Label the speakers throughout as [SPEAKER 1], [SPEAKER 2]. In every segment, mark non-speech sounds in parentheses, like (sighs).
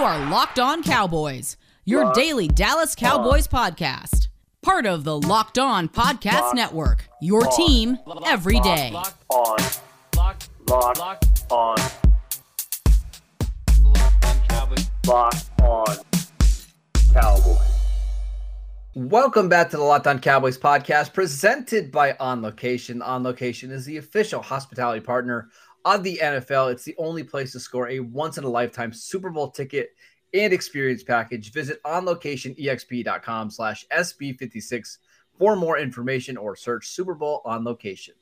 [SPEAKER 1] You are Locked On Cowboys, your daily Dallas Cowboys podcast. Part of the Locked On Podcast Network, your team every day.
[SPEAKER 2] on, lock, on, lock on Cowboys.
[SPEAKER 3] Welcome back to the Locked On Cowboys podcast presented by On Location. On Location is the official hospitality partner of the NFL. It's the only place to score a once in a lifetime Super Bowl ticket and experience package. Visit onlocationexp.com slash SB56 for more information or search Super Bowl on location.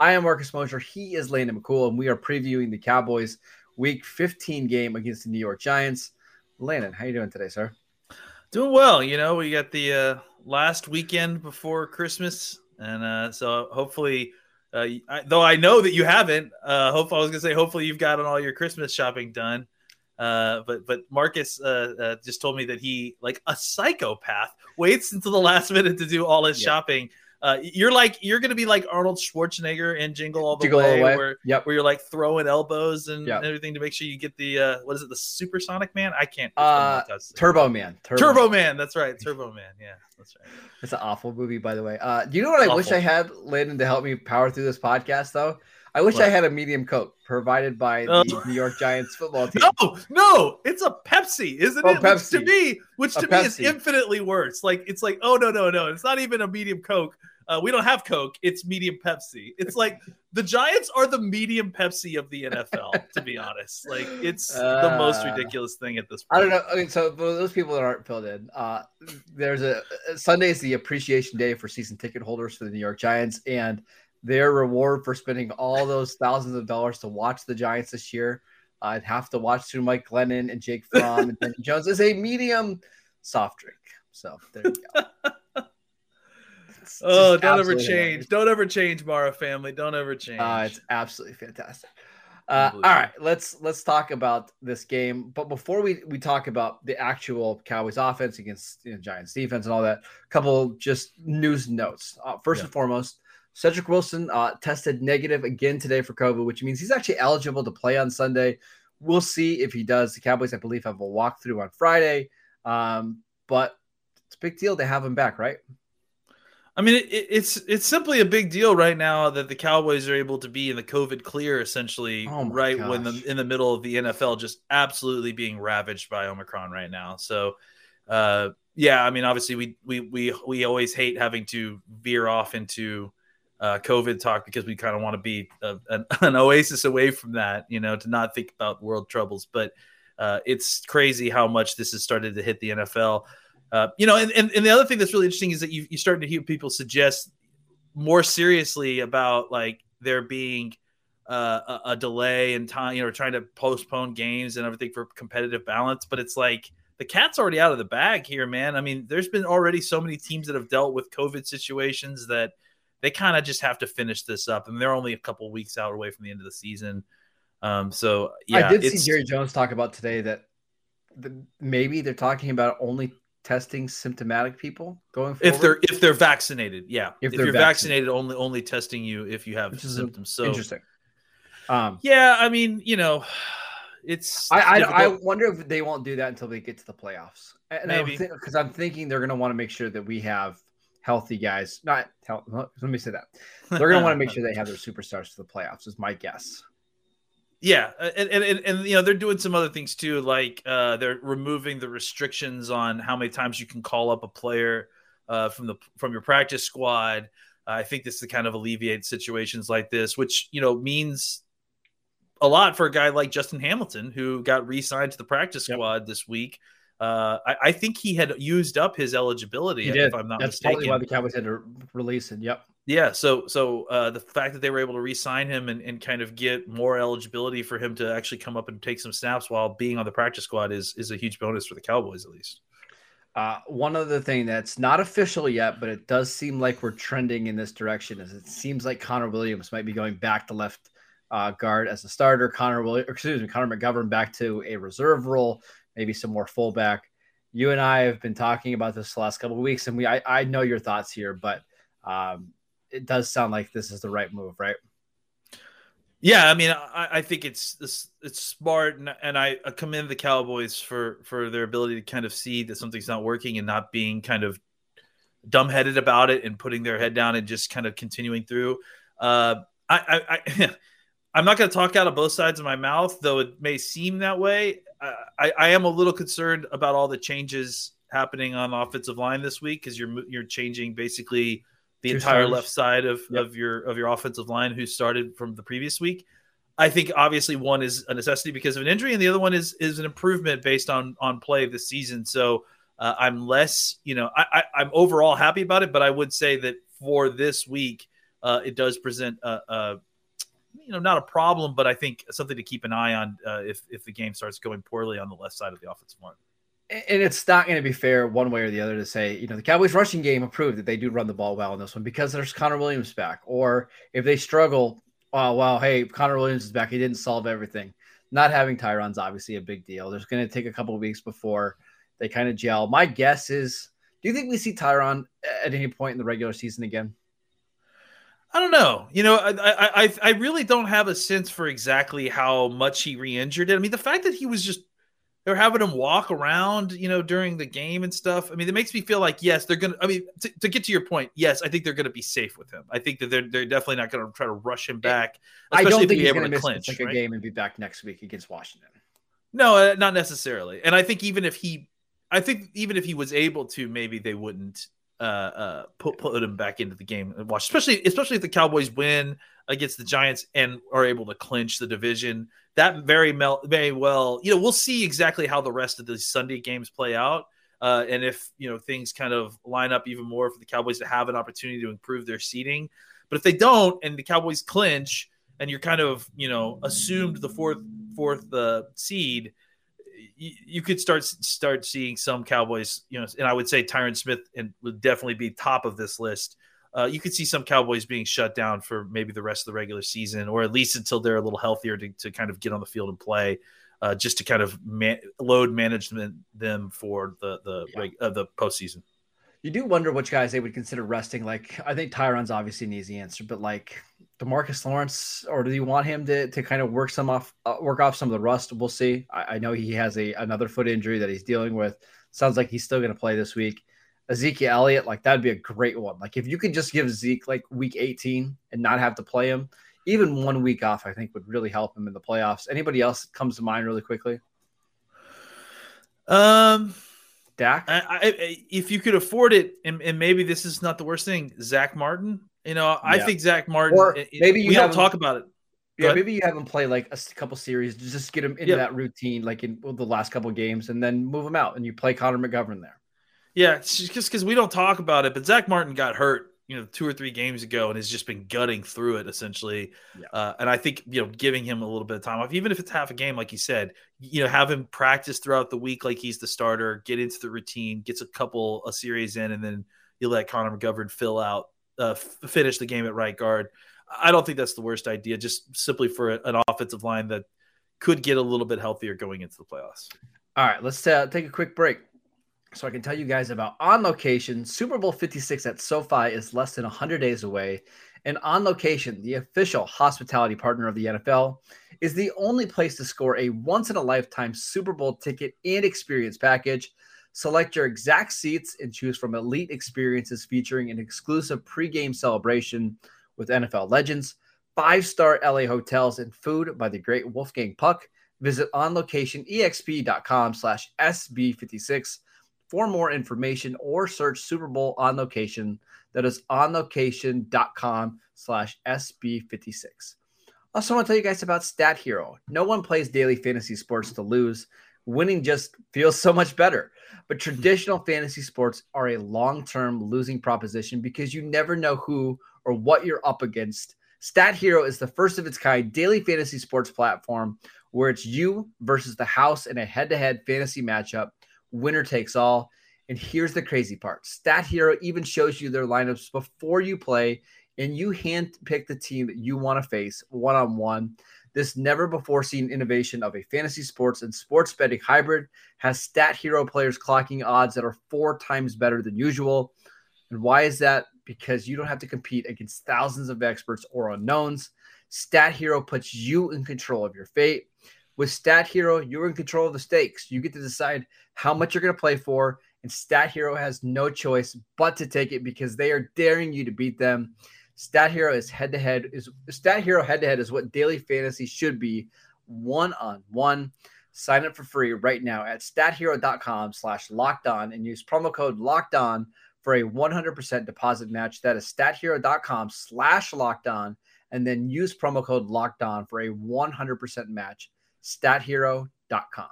[SPEAKER 3] I am Marcus Mosher. He is Landon McCool, and we are previewing the Cowboys week 15 game against the New York Giants. Landon, how are you doing today, sir?
[SPEAKER 4] Doing well. You know, we got the uh, last weekend before Christmas, and uh, so hopefully, uh, I, though I know that you haven't, uh, hope I was gonna say hopefully you've gotten all your Christmas shopping done. Uh, but but Marcus uh, uh, just told me that he like a psychopath waits until the last minute to do all his
[SPEAKER 3] Yeah.
[SPEAKER 4] shopping. Uh, you're like you're gonna be like Arnold Schwarzenegger in Jingle All the,
[SPEAKER 3] Jingle All
[SPEAKER 4] way,
[SPEAKER 3] the Way.
[SPEAKER 4] where
[SPEAKER 3] Yep.
[SPEAKER 4] where you're like throwing elbows and,
[SPEAKER 3] Yep.
[SPEAKER 4] and everything to make sure you get the uh, what is it the Supersonic Man? I can't.
[SPEAKER 3] Uh, Turbo Man.
[SPEAKER 4] Turbo Man. That's right. (laughs) Turbo Man. Yeah, that's right.
[SPEAKER 3] It's an awful movie, by the way. Uh, do you know what I wish I had, Landon, to help me power through this podcast, though? I wish I had a medium Coke provided by the
[SPEAKER 4] Oh.
[SPEAKER 3] New York Giants football (laughs) team.
[SPEAKER 4] No, no, it's a Pepsi, isn't
[SPEAKER 3] Oh,
[SPEAKER 4] it? Which to me, which
[SPEAKER 3] A
[SPEAKER 4] to me is infinitely worse. Like it's like, oh no, no, no, it's not even a medium Coke. Uh, we don't have Coke. It's medium Pepsi. It's like the Giants are the medium Pepsi of the NFL. to be honest, like it's the most
[SPEAKER 3] Uh,
[SPEAKER 4] ridiculous thing at this point.
[SPEAKER 3] I don't know. Okay, so for those people that aren't filled in, uh, there's a Sunday is the appreciation day for season ticket holders for the New York Giants, and their reward for spending all those thousands of dollars to watch the Giants this year, uh, and have to watch through Mike Glennon and Jake Fromm and Benny Jones is a medium soft drink. So there you go. (laughs)
[SPEAKER 4] Oh, don't ever change. Don't ever change, Mara family. Don't ever change.
[SPEAKER 3] Uh, it's absolutely fantastic. Uh, all right, let's let's talk about this game. But before we we talk about the actual Cowboys offense against you know, Giants defense and all that, couple just news notes. Uh, first
[SPEAKER 4] Yeah.
[SPEAKER 3] and foremost, Cedric Wilson uh, tested negative again today for COVID, which means he's actually eligible to play on Sunday. We'll see if he does. The Cowboys, I believe, have a walkthrough on Friday, um, but it's a big deal to have him back, right?
[SPEAKER 4] I mean, it, it- it's it's simply a big deal right now that the Cowboys are able to be in the COVID clear, essentially,
[SPEAKER 3] Oh
[SPEAKER 4] right when the in the middle of the NFL just absolutely being ravaged by Omicron right now. So, uh, yeah, I mean, obviously, we we we we always hate having to veer off into uh, COVID talk because we kind of want to be a, an, (laughs) an oasis away from that, you know, to not think about world troubles. But uh, it's crazy how much this has started to hit the NFL. Uh, you know, and, and, and the other thing that's really interesting is that you, you're starting to hear people suggest more seriously about like there being uh, a, a delay in time, you know, trying to postpone games and everything for competitive balance. But it's like the cat's already out of the bag here, man. I mean, there's been already so many teams that have dealt with COVID situations that they kind of just have to finish this up. and they're only a couple weeks out away from the end of the season. Um, so yeah,
[SPEAKER 3] I did see Jerry Jones talk about today that the, maybe they're talking about only testing symptomatic people going forward.
[SPEAKER 4] if they're if they're vaccinated, yeah.
[SPEAKER 3] If
[SPEAKER 4] If,
[SPEAKER 3] they're
[SPEAKER 4] you're vaccinated, only only testing you if you have symptoms. So
[SPEAKER 3] interesting. Um,
[SPEAKER 4] yeah, I mean, you know, (sighs) it's
[SPEAKER 3] I, I I wonder if they won't do that until they get to the playoffs. And
[SPEAKER 4] Maybe.
[SPEAKER 3] because I'm thinking they're going to want to make sure that we have healthy guys. Not health, let me say that they're going to want to make sure they have their (laughs) superstars to the playoffs. Is my guess.
[SPEAKER 4] Yeah, and, and and and you know they're doing some other things too, like uh, they're removing the restrictions on how many times you can call up a player uh, from the from your practice squad. I think this is to kind of alleviate situations like this, which you know means a lot for a guy like Justin Hamilton, who got re-signed to the practice
[SPEAKER 3] Yep.
[SPEAKER 4] squad this week. Uh, I, I think he had used up his eligibility, if I'm not
[SPEAKER 3] That's
[SPEAKER 4] mistaken.
[SPEAKER 3] probably why the Cowboys had to release him. Yep.
[SPEAKER 4] Yeah, so so uh, the fact that they were able to re-sign him and, and kind of get more eligibility for him to actually come up and take some snaps while being on the practice squad is is a huge bonus for the Cowboys at least.
[SPEAKER 3] Uh, one other thing that's not official yet, but it does seem like we're trending in this direction is it seems like Connor Williams might be going back to left uh, guard as a starter. Connor Williams, excuse me, Connor McGovern back to a reserve role, maybe some more fullback. You and I have been talking about this the last couple of weeks, and we I, I know your thoughts here, but um, it does sound like this is the right move, right?
[SPEAKER 4] Yeah, I mean, I, I think it's it's, smart, and, and I commend the Cowboys for for their ability to kind of see that something's not working and not being kind of dumbheaded about it and putting their head down and just kind of continuing through. Uh, I, I, I (laughs) I'm not going to talk out of both sides of my mouth, though it may seem that way. I, I am a little concerned about all the changes happening on offensive line this week because you're you're changing basically the Two entire left side of, yep. of your of your offensive line who started from the previous week. I think obviously one is a necessity because of an injury, and the other one is is an improvement based on on play this season. So uh, I'm less, you know, I, I am overall happy about it, but I would say that for this week, uh, it does present a, a, you know not a problem, but I think something to keep an eye on uh, if if the game starts going poorly on the left side of the offensive line
[SPEAKER 3] and it's not going to be fair one way or the other to say, you know, the Cowboys rushing game approved that they do run the ball well in this one because there's Connor Williams back. Or if they struggle, oh, well, hey, Connor Williams is back. He didn't solve everything. Not having Tyron's obviously a big deal. There's going to take a couple weeks before they kind of gel. My guess is, do you think we see Tyron at any point in the regular season again?
[SPEAKER 4] I don't know. You know, I, I I really don't have a sense for exactly how much he re-injured it. I mean, the fact that he was just they're having him walk around, you know, during the game and stuff. I mean, it makes me feel like yes, they're gonna. I mean, to, to get to your point, yes, I think they're gonna be safe with him. I think that they're they're definitely not gonna try to rush him back.
[SPEAKER 3] I don't think he's gonna miss clinch, the right? game and be back next week against Washington.
[SPEAKER 4] No, uh, not necessarily. And I think even if he, I think even if he was able to, maybe they wouldn't uh, uh, put put him back into the game and watch. Especially especially if the Cowboys win against the Giants and are able to clinch the division that very mel- very well, you know, we'll see exactly how the rest of the Sunday games play out. Uh, and if you know things kind of line up even more for the Cowboys to have an opportunity to improve their seating, but if they don't and the Cowboys clinch and you're kind of you know assumed the fourth fourth uh, seed, you, you, could start start seeing some Cowboys, you know, and I would say Tyron Smith and would definitely be top of this list uh, you could see some Cowboys being shut down for maybe the rest of the regular season, or at least until they're a little healthier to, to kind of get on the field and play, uh, just to kind of man- load management them for the the yeah. uh, the postseason.
[SPEAKER 3] You do wonder which guys they would consider resting. Like I think Tyron's obviously an easy answer, but like Demarcus Lawrence, or do you want him to to kind of work some off uh, work off some of the rust? We'll see. I, I know he has a another foot injury that he's dealing with. Sounds like he's still going to play this week. Ezekiel Elliott, like that'd be a great one. Like if you could just give Zeke like week 18 and not have to play him, even one week off, I think would really help him in the playoffs. Anybody else comes to mind really quickly?
[SPEAKER 4] Um,
[SPEAKER 3] Dak.
[SPEAKER 4] I, I, if you could afford it, and, and, maybe this is not the worst thing, Zack Martin. You know, I yeah. think Zack Martin.
[SPEAKER 3] Or maybe you
[SPEAKER 4] we don't talk about it.
[SPEAKER 3] Yeah, maybe you have him play like a couple series, just get him into that routine, like in the last couple games, and then move him out, and you play Connor McGovern there.
[SPEAKER 4] Yeah, just because we don't talk about it, but Zack Martin got hurt, you know, two or three games ago, and has just been gutting through it essentially. Yeah. Uh, and I think you know, giving him a little bit of time off, even if it's half a game, like you said, you know, have him practice throughout the week like he's the starter, get into the routine, gets a couple a series in, and then you let Connor McGovern fill out, uh, finish the game at right guard. I don't think that's the worst idea, just simply for an offensive line that could get a little bit healthier going into the playoffs.
[SPEAKER 3] All right, let's uh, take a quick break so I can tell you guys about On Location. Super Bowl 56 at SoFi is less than 100 days away. And On Location, the official hospitality partner of the NFL, is the only place to score a once in a lifetime Super Bowl ticket and experience package. Select your exact seats and choose from elite experiences featuring an exclusive pregame celebration with NFL legends, five star LA hotels, and food by the great Wolfgang Puck. Visit onlocationexp.com slash SB56 for more information or search Super Bowl on location. That is onlocation.com slash SB56. Also, want to tell you guys about Stat Hero. No one plays daily fantasy sports to lose. Winning just feels so much better. But traditional fantasy sports are a long term losing proposition because you never know who or what you're up against. Stat Hero is the first of its kind daily fantasy sports platform where it's you versus the house in a head to head fantasy matchup. Winner takes all. And here's the crazy part Stat Hero even shows you their lineups before you play, and you hand pick the team that you want to face one on one. This never before seen innovation of a fantasy sports and sports betting hybrid has Stat Hero players clocking odds that are four times better than usual. And why is that? Because you don't have to compete against thousands of experts or unknowns. Stat Hero puts you in control of your fate. With Stat Hero, you're in control of the stakes. You get to decide how much you're going to play for, and Stat Hero has no choice but to take it because they are daring you to beat them. Stat Hero is head to head is Stat Hero head to head is what daily fantasy should be, one on one. Sign up for free right now at stathero.com slash locked on and use promo code locked on for a 100% deposit match. That is stathero.com slash locked on and then use promo code locked on for a 100% match. Stathero.com.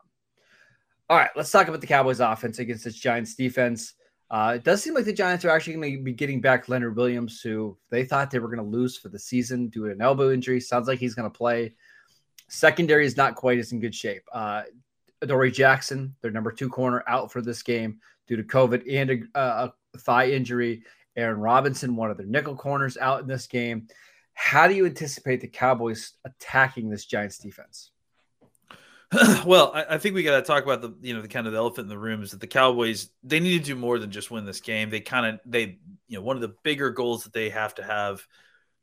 [SPEAKER 3] All right, let's talk about the Cowboys offense against this Giants defense. Uh, it does seem like the Giants are actually going to be getting back Leonard Williams, who they thought they were going to lose for the season due to an elbow injury. Sounds like he's going to play. Secondary is not quite as in good shape. Uh, Adoree Jackson, their number two corner, out for this game due to COVID and a, a thigh injury. Aaron Robinson, one of their nickel corners, out in this game. How do you anticipate the Cowboys attacking this Giants defense? (clears throat)
[SPEAKER 4] well, I, I, think we got to talk about the you know the kind of the elephant in the room is that the Cowboys they need to do more than just win this game. They kind of they you know one of the bigger goals that they have to have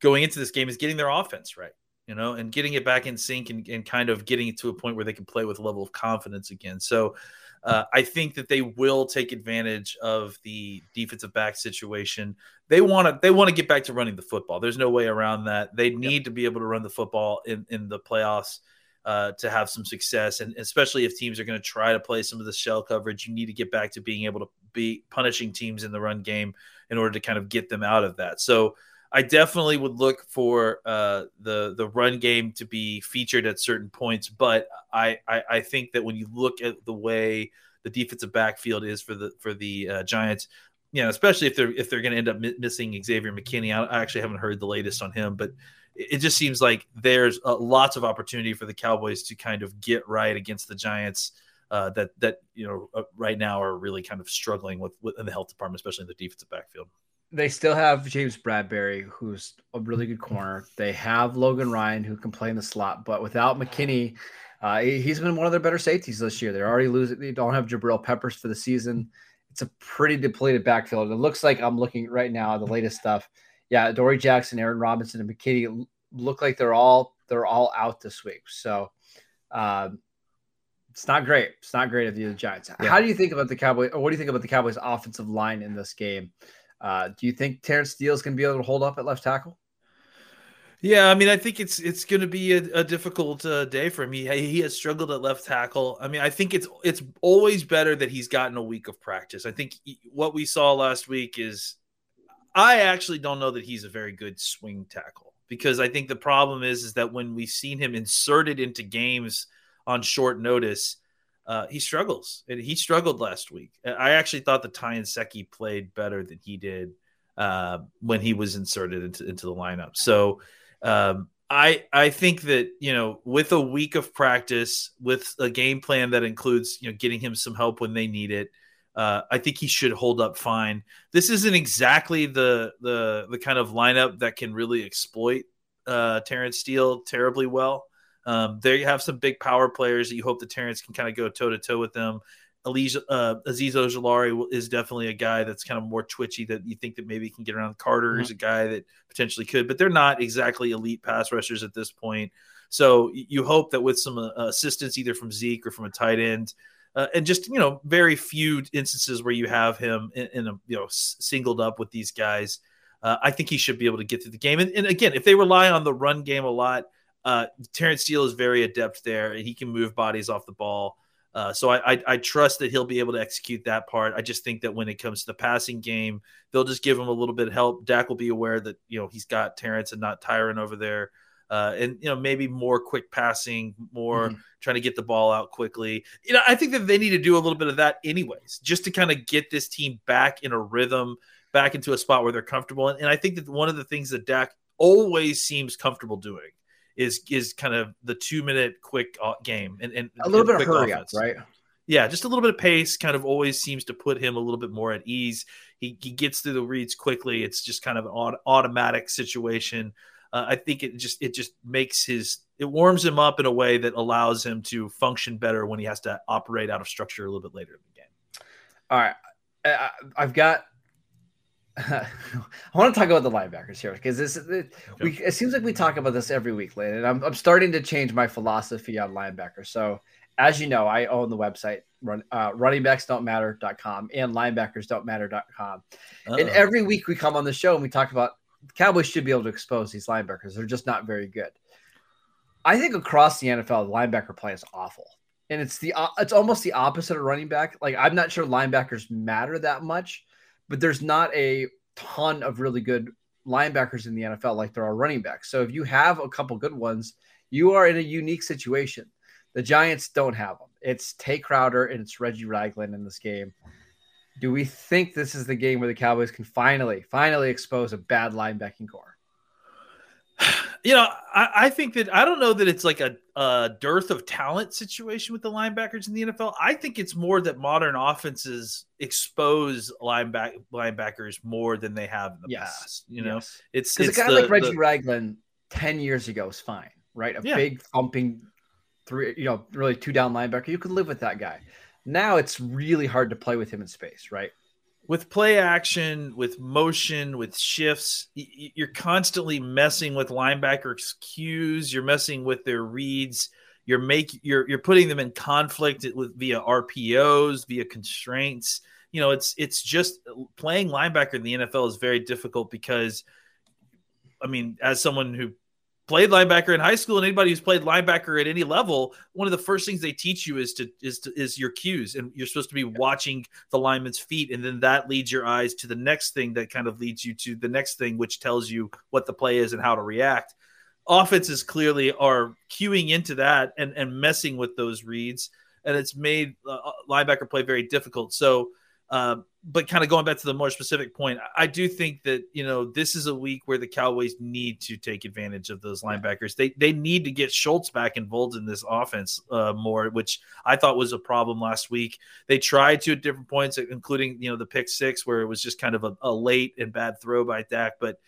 [SPEAKER 4] going into this game is getting their offense right, you know, and getting it back in sync and, and kind of getting it to a point where they can play with a level of confidence again. So uh, I think that they will take advantage of the defensive back situation. They want to they want to get back to running the football. There's no way around that. They need yep. to be able to run the football in in the playoffs uh, to have some success. And especially if teams are going to try to play some of the shell coverage, you need to get back to being able to be punishing teams in the run game in order to kind of get them out of that. So I definitely would look for uh, the the run game to be featured at certain points. But I, I, I think that when you look at the way the defensive backfield is for the for the uh, Giants, you know, especially if they're if they're going to end up missing Xavier McKinney. I, actually haven't heard the latest on him, but it just seems like there's uh, lots of opportunity for the Cowboys to kind of get right against the Giants. Uh, that that you know uh, right now are really kind of struggling with, with in the health department, especially in the defensive backfield.
[SPEAKER 3] They still have James Bradberry, who's a really good corner. They have Logan Ryan, who can play in the slot, but without McKinney, uh, he's been one of their better safeties this year. They're already losing. They don't have Jabril Peppers for the season. It's a pretty depleted backfield. It looks like I'm looking right now at the latest stuff yeah, Dory Jackson, Aaron Robinson, and McKinney look like they're all they're all out this week. So um, it's not great. It's not great of the Giants. Yeah. How do you think about the Cowboys? Or what do you think about the Cowboys' offensive line in this game? Uh, do you think Terence Steele is going to be able to hold up at left tackle?
[SPEAKER 4] Yeah, I mean, I think it's it's going to be a, a difficult uh, day for him. He he has struggled at left tackle. I mean, I think it's it's always better that he's gotten a week of practice. I think what we saw last week is I actually don't know that he's a very good swing tackle because I think the problem is is that when we've seen him inserted into games on short notice, uh, he struggles. And he struggled last week. I actually thought the Ty Nsekhe played better than he did uh, when he was inserted into, into the lineup. So um, I I think that you know with a week of practice, with a game plan that includes you know getting him some help when they need it. Uh, I think he should hold up fine. This isn't exactly the the the kind of lineup that can really exploit uh, Terence Steele terribly well. Um, there you have some big power players that you hope that Terence can kind of go toe to toe with them. Elise, uh, Azeez Ojulari is definitely a guy that's kind of more twitchy that you think that maybe can get around. Carter mm-hmm. is a guy that potentially could, but they're not exactly elite pass rushers at this point. So you hope that with some uh, assistance, either from Zeke or from a tight end, uh, and just you know very few instances where you have him in, in a you know singled up with these guys. Uh, I think he should be able to get through the game. And, and again, if they rely on the run game a lot, uh, Terence Steele is very adept there, and he can move bodies off the ball. Uh, so I, I, I trust that he'll be able to execute that part. I just think that when it comes to the passing game, they'll just give him a little bit of help. Dak will be aware that you know he's got Terence and not Tyron over there. Uh, and you know maybe more quick passing, more mm-hmm. trying to get the ball out quickly. You know, I think that they need to do a little bit of that anyways, just to kind of get this team back in a rhythm, back into a spot where they're comfortable. And, and I think that one of the things that Dak always seems comfortable doing is is kind of the two minute quick uh, game and, and
[SPEAKER 3] a little
[SPEAKER 4] and
[SPEAKER 3] bit of hurry offense. up, right?
[SPEAKER 4] Yeah, just a little bit of pace kind of always seems to put him a little bit more at ease. He, he gets through the reads quickly. It's just kind of an automatic situation uh, I think it just it just makes his it warms him up in a way that allows him to function better when he has to operate out of structure a little bit later in the game.
[SPEAKER 3] All right, I, I've got. (laughs) I want to talk about the linebackers here because this it, we, it seems like we talk about this every week, Lane, and I'm, I'm starting to change my philosophy on linebackers. So, as you know, I own the website run, uh, runningbacksdon'tmatter.com and linebackersdon'tmatter.com. Uh-oh. And every week we come on the show and we talk about Cowboys should be able to expose these linebackers. They're just not very good. I think across the NFL, the linebacker play is awful, and it's the it's almost the opposite of running back. Like I'm not sure linebackers matter that much, but there's not a ton of really good linebackers in the NFL like there are running backs. So if you have a couple good ones, you are in a unique situation. The Giants don't have them. It's Tae Crowder and it's Reggie Ragland in this game. Do we think this is the game where the Cowboys can finally, finally expose a bad linebacking core? (sighs)
[SPEAKER 4] You know, I, I think that I don't know that it's like a, a, dearth of talent situation with the linebackers in the NFL. I think it's more that modern offenses expose lineback, linebackers more than they have in the yes. past. You know, yes. it's
[SPEAKER 3] because a guy the, like Reggie the, Ragland ten years ago was fine, right? A yeah. big thumping three, you know, really two down linebacker. You could live with that guy. Now it's really hard to play with him in space, right?
[SPEAKER 4] With play action, with motion, with shifts, you're constantly messing with linebackers' cues. You're messing with their reads. You're making you're you're putting them in conflict with via RPOs, via constraints. You know, it's it's just playing linebacker in the NFL is very difficult because, I mean, as someone who played linebacker in high school and anybody who's played linebacker at any level one of the first things they teach you is to is to, is your cues and you're supposed to be watching the lineman's feet and then that leads your eyes to the next thing that kind of leads you to the next thing which tells you what the play is and how to react. Offenses clearly are cueing into that and and messing with those reads and it's made uh, linebacker play very difficult. So uh, but kind of going back to the more specific point, I do think that you know this is a week where the Cowboys need to take advantage of those linebackers. They they need to get Schultz back involved in this offense uh, more, which I thought was a problem last week. They tried to at different points, including you know the pick six, where it was just kind of a, a late and bad throw by Dak. But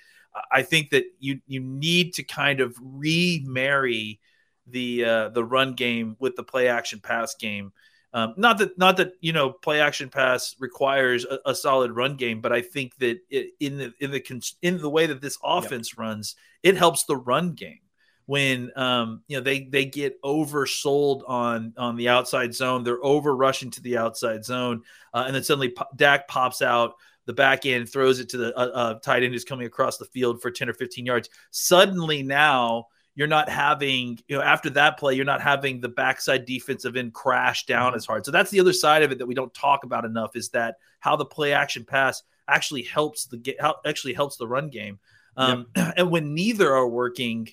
[SPEAKER 4] I think that you you need to kind of remarry the uh, the run game with the play action pass game. Um, not that not that you know play action pass requires a, a solid run game, but I think that it, in the in the in the way that this offense yep. runs, it helps the run game when um, you know they they get oversold on on the outside zone. They're over rushing to the outside zone, uh, and then suddenly P- Dak pops out the back end, throws it to the uh, uh, tight end who's coming across the field for ten or fifteen yards. Suddenly now you're not having, you know, after that play, you're not having the backside defensive end crash down mm-hmm. as hard. So that's the other side of it that we don't talk about enough is that how the play action pass actually helps the get actually helps the run game. Um, yep. (clears throat) And when neither are working,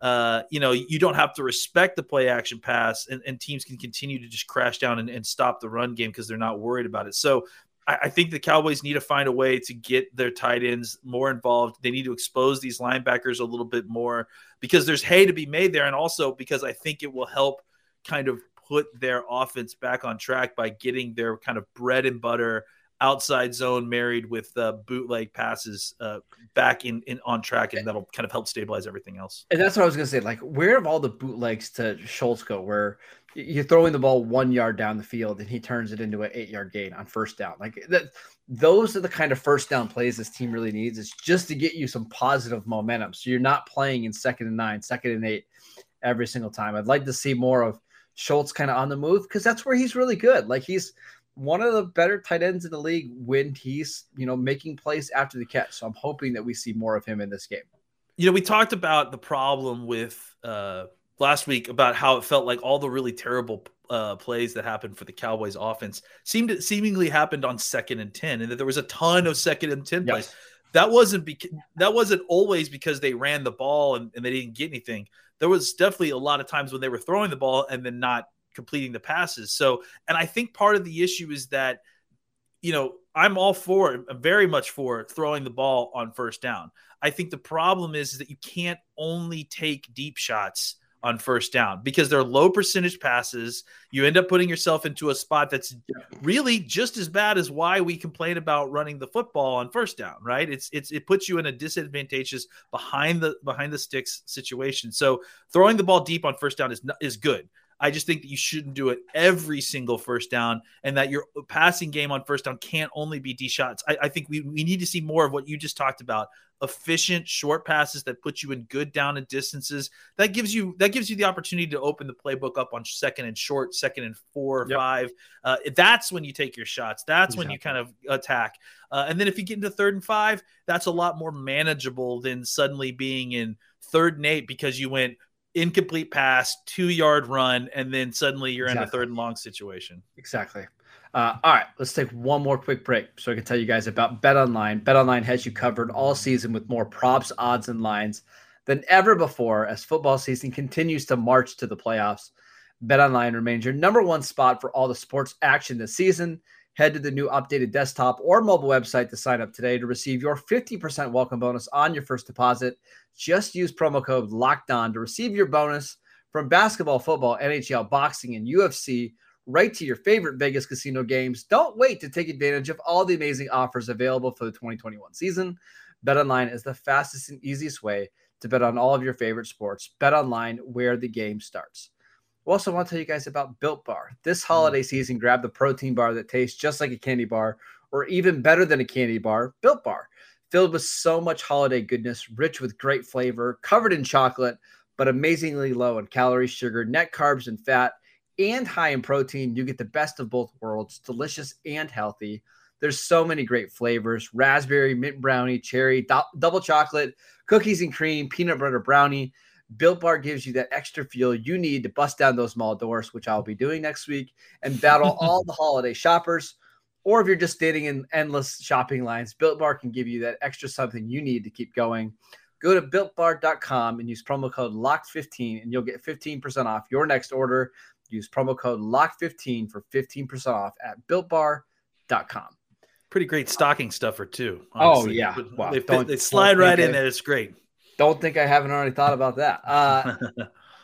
[SPEAKER 4] uh, you know, you don't have to respect the play action pass, and, and teams can continue to just crash down and, and stop the run game because they're not worried about it. So I, I, think the Cowboys need to find a way to get their tight ends more involved. They need to expose these linebackers a little bit more because there's hay to be made there, and also because I think it will help kind of put their offense back on track by getting their kind of bread and butter outside zone married with uh, bootleg passes uh, back in, in on track, and that'll kind of help stabilize everything else.
[SPEAKER 3] And that's what I was gonna say. Like, where have all the bootlegs to Schultz go? Where you're throwing the ball one yard down the field and he turns it into an eight yard gain on first down. Like that, those are the kind of first down plays this team really needs. It's just to get you some positive momentum. So you're not playing in second and nine, second and eight every single time. I'd like to see more of Schultz kind of on the move because that's where he's really good. Like he's one of the better tight ends in the league when he's, you know, making plays after the catch. So I'm hoping that we see more of him in this game.
[SPEAKER 4] You know, we talked about the problem with uh last week about how it felt like all the really terrible uh, plays that happened for the Cowboys offense seemed to, seemingly happened on second and 10 and that there was a ton of second and 10 yes. plays. that wasn't because that wasn't always because they ran the ball and, and they didn't get anything. There was definitely a lot of times when they were throwing the ball and then not completing the passes. So, and I think part of the issue is that, you know, I'm all for, I'm very much for throwing the ball on first down. I think the problem is, is that you can't only take deep shots on first down because they're low percentage passes. You end up putting yourself into a spot that's really just as bad as why we complain about running the football on first down, right? It's it's it puts you in a disadvantageous behind the behind the sticks situation. So throwing the ball deep on first down is is good. I just think that you shouldn't do it every single first down, and that your passing game on first down can't only be D shots. I, I think we, we need to see more of what you just talked about efficient short passes that put you in good down and distances that gives you that gives you the opportunity to open the playbook up on second and short second and four or yep. five uh, that's when you take your shots that's exactly. when you kind of attack uh, and then if you get into third and five that's a lot more manageable than suddenly being in third and eight because you went incomplete pass, two yard run, and then suddenly you're exactly. in a third and long situation.
[SPEAKER 3] Exactly. Uh, all right, let's take one more quick break so I can tell you guys about Bet Online. Bet Online has you covered all season with more props, odds, and lines than ever before as football season continues to march to the playoffs. Bet Online remains your number one spot for all the sports action this season. Head to the new updated desktop or mobile website to sign up today to receive your 50% welcome bonus on your first deposit. Just use promo code Locked On to receive your bonus from basketball, football, NHL, boxing, and UFC right to your favorite Vegas casino games. Don't wait to take advantage of all the amazing offers available for the 2021 season. BetOnline is the fastest and easiest way to bet on all of your favorite sports. BetOnline, where the game starts. We also want to tell you guys about Built Bar. This hmm. holiday season, grab the protein bar that tastes just like a candy bar, or even better than a candy bar, Built Bar. Filled with so much holiday goodness, rich with great flavor, covered in chocolate, but amazingly low in calories, sugar, net carbs, and fat, and high in protein. You get the best of both worlds, delicious and healthy. There's so many great flavors raspberry, mint brownie, cherry, do- double chocolate, cookies and cream, peanut butter brownie. Built Bar gives you that extra fuel you need to bust down those mall doors, which I'll be doing next week, and battle (laughs) all the holiday shoppers. Or if you're just standing in endless shopping lines, Built Bar can give you that extra something you need to keep going. Go to builtbar.com and use promo code LOCK15, and you'll get 15% off your next order. Use promo code LOCK15 for 15% off at builtbar.com.
[SPEAKER 4] Pretty great stocking stuffer, too.
[SPEAKER 3] Oh, honestly. Oh, yeah.
[SPEAKER 4] Wow. They, they slide right in there. It's great.
[SPEAKER 3] Don't think I haven't already thought about that. (laughs) Uh,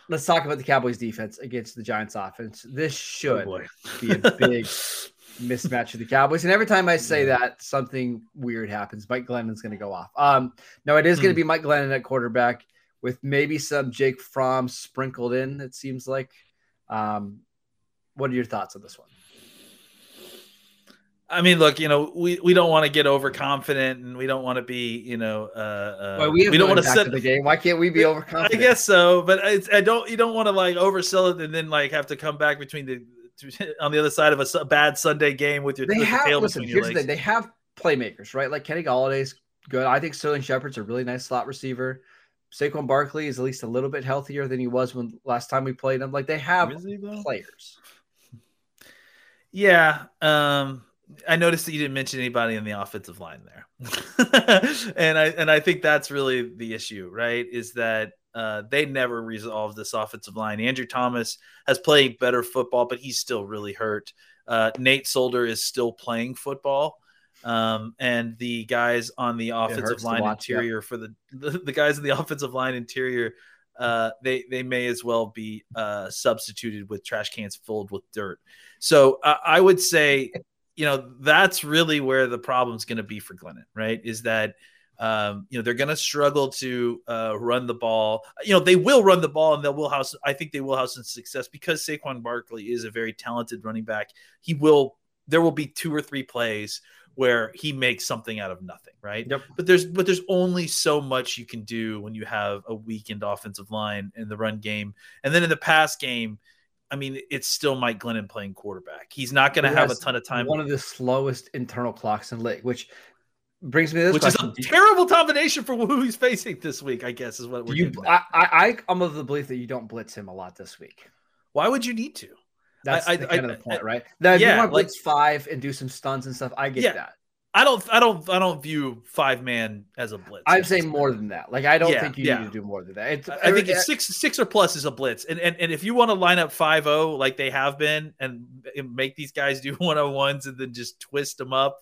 [SPEAKER 3] let's talk about the Cowboys defense against the Giants offense. This should oh be a big (laughs) mismatch of the Cowboys. And every time I say that, something weird happens. Mike Glennon's going to go off. Um, no, it is going to hmm. be Mike Glennon at quarterback with maybe some Jake Fromm sprinkled in, it seems like. Um, what are your thoughts on this one?
[SPEAKER 4] I mean, look, you know, we, we don't want to get overconfident and we don't want to be, you know, uh, uh
[SPEAKER 3] well, we, we don't want to set the game. Why can't we be overconfident?
[SPEAKER 4] I guess so, but it's, I don't. You don't want to like oversell it and then like have to come back between the (laughs) on the other side of a, bad Sunday game with your.
[SPEAKER 3] They
[SPEAKER 4] with
[SPEAKER 3] have
[SPEAKER 4] the
[SPEAKER 3] listen. Here's the thing: they have playmakers, right? Like Kenny Golladay's good. I think Sterling Shepard's a really nice slot receiver. Saquon Barkley is at least a little bit healthier than he was when last time we played him. Like they have players.
[SPEAKER 4] Yeah. Um I noticed that you didn't mention anybody in the offensive line there, (laughs) and I and I think that's really the issue, right? Is that uh, they never resolved this offensive line. Andrew Thomas has played better football, but he's still really hurt. Uh, Nate Solder is still playing football, um, and the guys on the offensive line watch, interior yeah. for the, the, the guys in the offensive line interior, uh, they they may as well be uh, substituted with trash cans filled with dirt. So I would say you know, that's really where the problem's going to be for Glennon, right? Is that, um, you know, they're going to struggle to uh, run the ball. You know, they will run the ball and they will house, I think they will have some success because Saquon Barkley is a very talented running back. He will, there will be two or three plays where he makes something out of nothing, right?
[SPEAKER 3] Yep.
[SPEAKER 4] But there's but there's only so much you can do when you have a weakened offensive line in the run game. And then in the pass game, I mean, it's still Mike Glennon playing quarterback. He's not going to have a ton of time.
[SPEAKER 3] One of the slowest internal clocks in league, which brings me to this
[SPEAKER 4] which
[SPEAKER 3] question.
[SPEAKER 4] is a terrible combination for who he's facing this week. I guess is what we're.
[SPEAKER 3] You, I, I, I'm of the belief that you don't blitz him a lot this week.
[SPEAKER 4] Why would you need to?
[SPEAKER 3] That's I, the kind I, of the point, right? Now, if yeah, you want to blitz like, five and do some stunts and stuff, I get yeah, that.
[SPEAKER 4] I don't, I don't, I don't view five man as a blitz.
[SPEAKER 3] I'm saying more than that. Like I don't
[SPEAKER 4] Yeah,
[SPEAKER 3] think you
[SPEAKER 4] yeah.
[SPEAKER 3] need to do more than that. It's,
[SPEAKER 4] I think it's six, six or plus is a blitz, and and, and if you want to line up five zero like they have been, and, and make these guys do (laughs) one on ones, and then just twist them up,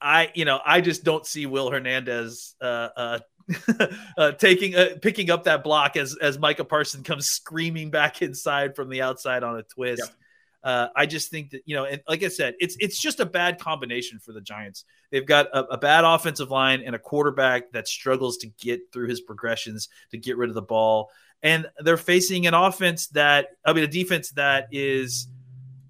[SPEAKER 4] I, you know, I just don't see Will Hernandez uh, uh, (laughs) uh, taking uh, picking up that block as as Micah Parson comes screaming back inside from the outside on a twist.
[SPEAKER 3] Yep.
[SPEAKER 4] Uh, I just think that you know, and like I said, it's it's just a bad combination for the Giants. They've got a, a bad offensive line and a quarterback that struggles to get through his progressions to get rid of the ball, and they're facing an offense that I mean, a defense that is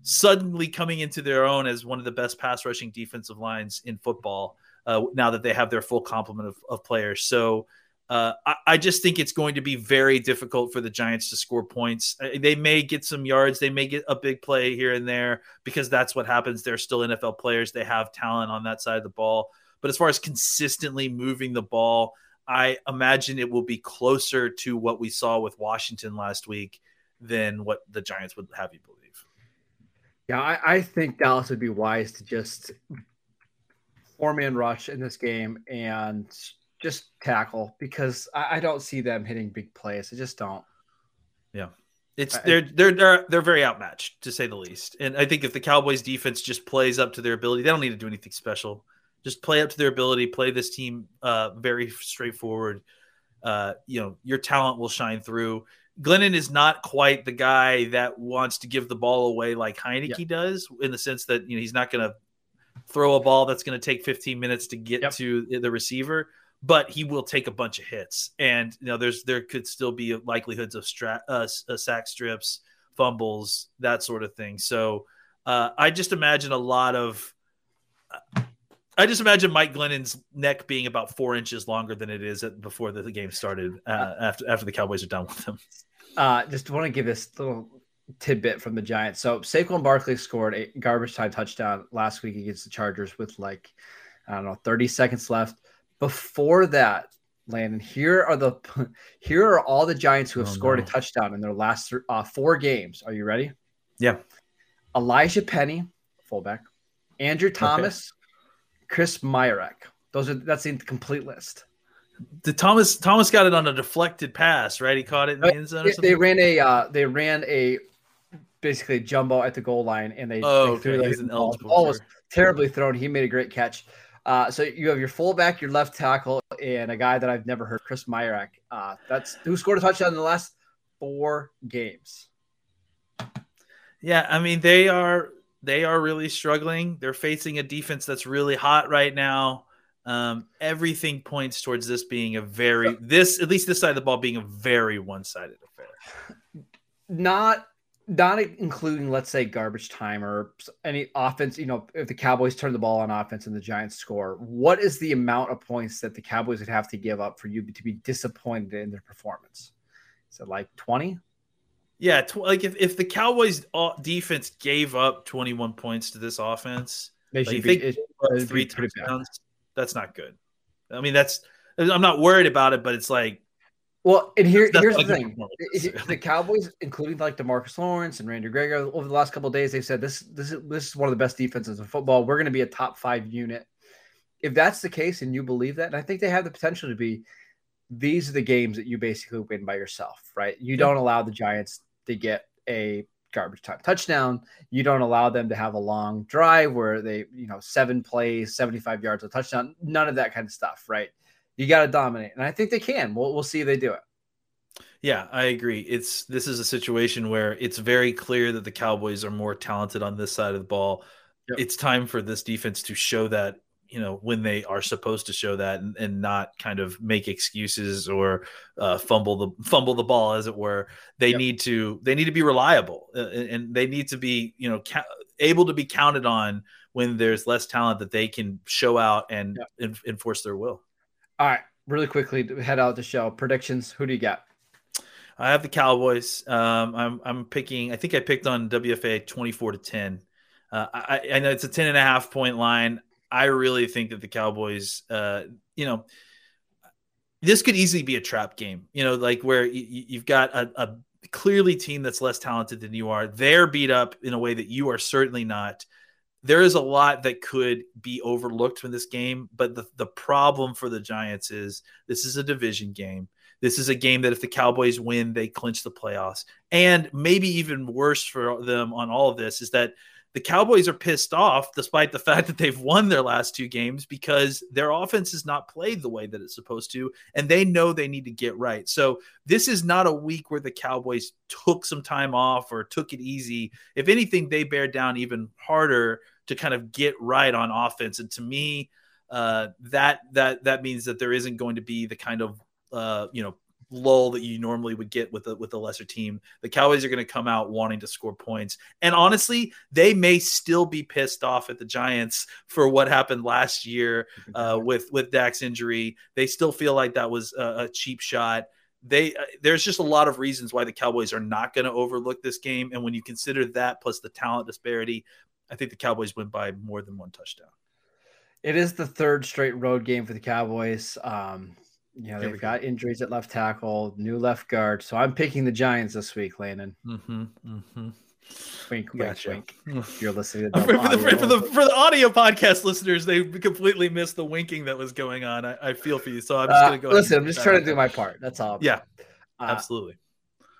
[SPEAKER 4] suddenly coming into their own as one of the best pass rushing defensive lines in football uh, now that they have their full complement of, of players. So uh, I, I just think it's going to be very difficult for the Giants to score points. Uh, They may get some yards, they may get a big play here and there because that's what happens. They're still NFL players, they have talent on that side of the ball. But as far as consistently moving the ball, I imagine it will be closer to what we saw with Washington last week than what the Giants would have you believe.
[SPEAKER 3] Yeah, I, I think Dallas would be wise to just four man rush in this game and just tackle because I, I don't see them hitting big plays. I just don't.
[SPEAKER 4] Yeah.
[SPEAKER 3] It's
[SPEAKER 4] they're they're they're they're very outmatched to say the least. And I think if the Cowboys defense just plays up to their ability, they don't need to do anything special. Just play up to their ability, play this team uh very straightforward. Uh, you know, your talent will shine through. Glennon is not quite the guy that wants to give the ball away like Heinicke does, in the sense that you know he's not going to throw a ball that's going to take 15 minutes to get
[SPEAKER 3] Yep.
[SPEAKER 4] to the receiver, but he will take a bunch of hits. And you know, there's there could still be likelihoods of stra- uh, uh, sack strips, fumbles, that sort of thing. So uh, I just imagine a lot of. I just imagine Mike Glennon's neck being about four inches longer than it is at, before the, the game started. Uh, after after the Cowboys are done with him.
[SPEAKER 3] Uh, just want to give this little tidbit from the Giants. So Saquon Barkley scored a garbage time touchdown last week against the Chargers with like I don't know 30 seconds left. Before that, Landon, here are the here are all the Giants who have
[SPEAKER 4] Oh,
[SPEAKER 3] scored
[SPEAKER 4] no.
[SPEAKER 3] a touchdown in their last th- uh, four games. Are you ready?
[SPEAKER 4] Yeah.
[SPEAKER 3] Elijah Penny, fullback, Andrew Thomas, Chris Myarick. Those are that's the complete list.
[SPEAKER 4] The Thomas Thomas got it on a deflected pass, right? He caught it in the end zone. Or
[SPEAKER 3] They,
[SPEAKER 4] something?
[SPEAKER 3] they ran a uh, they ran a basically jumbo at the goal line, and they,
[SPEAKER 4] Oh,
[SPEAKER 3] they threw
[SPEAKER 4] okay.
[SPEAKER 3] like
[SPEAKER 4] an
[SPEAKER 3] ball. Ball was terribly thrown. He made a great catch. Uh, so you have your fullback, your left tackle, and a guy that I've never heard, Chris Myarick. Uh, that's who scored a touchdown in the last four games.
[SPEAKER 4] Yeah, I mean they are they are really struggling. They're facing a defense that's really hot right now. Um, everything points towards this being a very this at least this side of the ball being a very one sided affair.
[SPEAKER 3] Not not including, let's say, garbage time or any offense. You know, if the Cowboys turn the ball on offense and the Giants score, what is the amount of points that the Cowboys would have to give up for you to be disappointed in their performance? Is it like twenty?
[SPEAKER 4] Yeah, tw- like if, if the Cowboys defense gave up 21 points to this offense,
[SPEAKER 3] They should
[SPEAKER 4] you
[SPEAKER 3] be.
[SPEAKER 4] think-
[SPEAKER 3] it- be
[SPEAKER 4] three touchdowns, that's not good. I mean, that's I'm not worried about it, but it's like
[SPEAKER 3] Well, and here,
[SPEAKER 4] That's
[SPEAKER 3] here's the thing:
[SPEAKER 4] performance.
[SPEAKER 3] It- it- the Cowboys, including like Demarcus Lawrence and Randy Gregory, over the last couple of days, they've said this this is this is one of the best defenses in football. We're going to be a top five unit. If that's the case, and you believe that, and I think they have the potential to be, these are the games that you basically win by yourself, right? You don't allow the Giants to get a garbage time touchdown. You don't allow them to have a long drive where they, you know, seven plays, 75 yards, a touchdown, none of that kind of stuff, right? You got to dominate. And I think they can. We'll, we'll see if they do it.
[SPEAKER 4] Yeah, I agree. It's this is a situation where it's very clear that the Cowboys are more talented on this side of the ball.
[SPEAKER 3] Yep.
[SPEAKER 4] It's time for this defense to show that, you know, when they are supposed to show that and, and not kind of make excuses or uh, fumble the fumble the ball as it were. They
[SPEAKER 3] Yep.
[SPEAKER 4] need to they need to be reliable uh, and they need to be, you know, ca- able to be counted on when there's less talent that they can show out and
[SPEAKER 3] Yep.
[SPEAKER 4] en- enforce their will.
[SPEAKER 3] All right, really quickly head out the show. Predictions. Who do you got?
[SPEAKER 4] I have the Cowboys. Um, I'm I'm picking. I think I picked on WFA 24 to 10. Uh, I, I know it's a 10 and a half point line. I really think that the Cowboys, uh, you know, this could easily be a trap game. You know, like where you, you've got a, a clearly team that's less talented than you are. They're beat up in a way that you are certainly not. There is a lot that could be overlooked in this game, but the, the problem for the Giants is this is a division game. This is a game that if the Cowboys win, they clinch the playoffs. And maybe even worse for them on all of this is that the Cowboys are pissed off despite the (laughs) fact that they've won their last two games because their offense has not played the way that it's supposed to, and they know they need to get right. So, this is not a week where the Cowboys took some time off or took it easy. If anything, they bear down even harder to kind of get right on offense. And to me, uh, that that that means that there isn't going to be the kind of uh, you know lull that you normally would get with a, with a lesser team. The Cowboys are going to come out wanting to score points, and honestly, they may still be pissed off at the Giants for what happened last year (laughs) uh, with with Dak's injury. They still feel like that was a, a cheap shot. They uh, there's just a lot of reasons why the Cowboys are not going to overlook this game, and when you consider that plus the talent disparity, I think the Cowboys win by more than one touchdown.
[SPEAKER 3] It is the third straight road game for the Cowboys. Um, know, they've got go. injuries at left tackle, new left guard. So I'm picking the Giants this week, Landon.
[SPEAKER 4] Mm-hmm, mm-hmm.
[SPEAKER 3] Wink, gotcha. wink, wink. (laughs) If you're listening
[SPEAKER 4] to for, the, for, the, for the audio podcast listeners, they completely missed the winking that was going on. I, I feel for you, so I'm just uh, gonna go.
[SPEAKER 3] Listen, I'm just trying to do my part. That's all.
[SPEAKER 4] Yeah, uh, absolutely.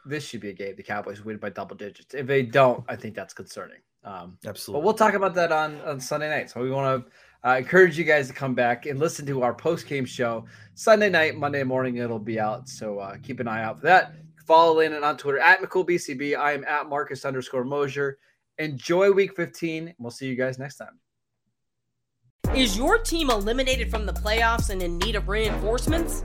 [SPEAKER 3] This should be a game. The Cowboys win by double digits. If they don't, I think that's concerning. Um,
[SPEAKER 4] absolutely.
[SPEAKER 3] But we'll talk about that on on Sunday night. So we want to I encourage you guys to come back and listen to our post game show Sunday night, Monday morning. It'll be out, so uh, keep an eye out for that. Follow Landon on Twitter at McCoolBCB. I am at Marcus underscore Mosher. Enjoy Week 15. We'll see you guys next time.
[SPEAKER 1] Is your team eliminated from the playoffs and in need of reinforcements?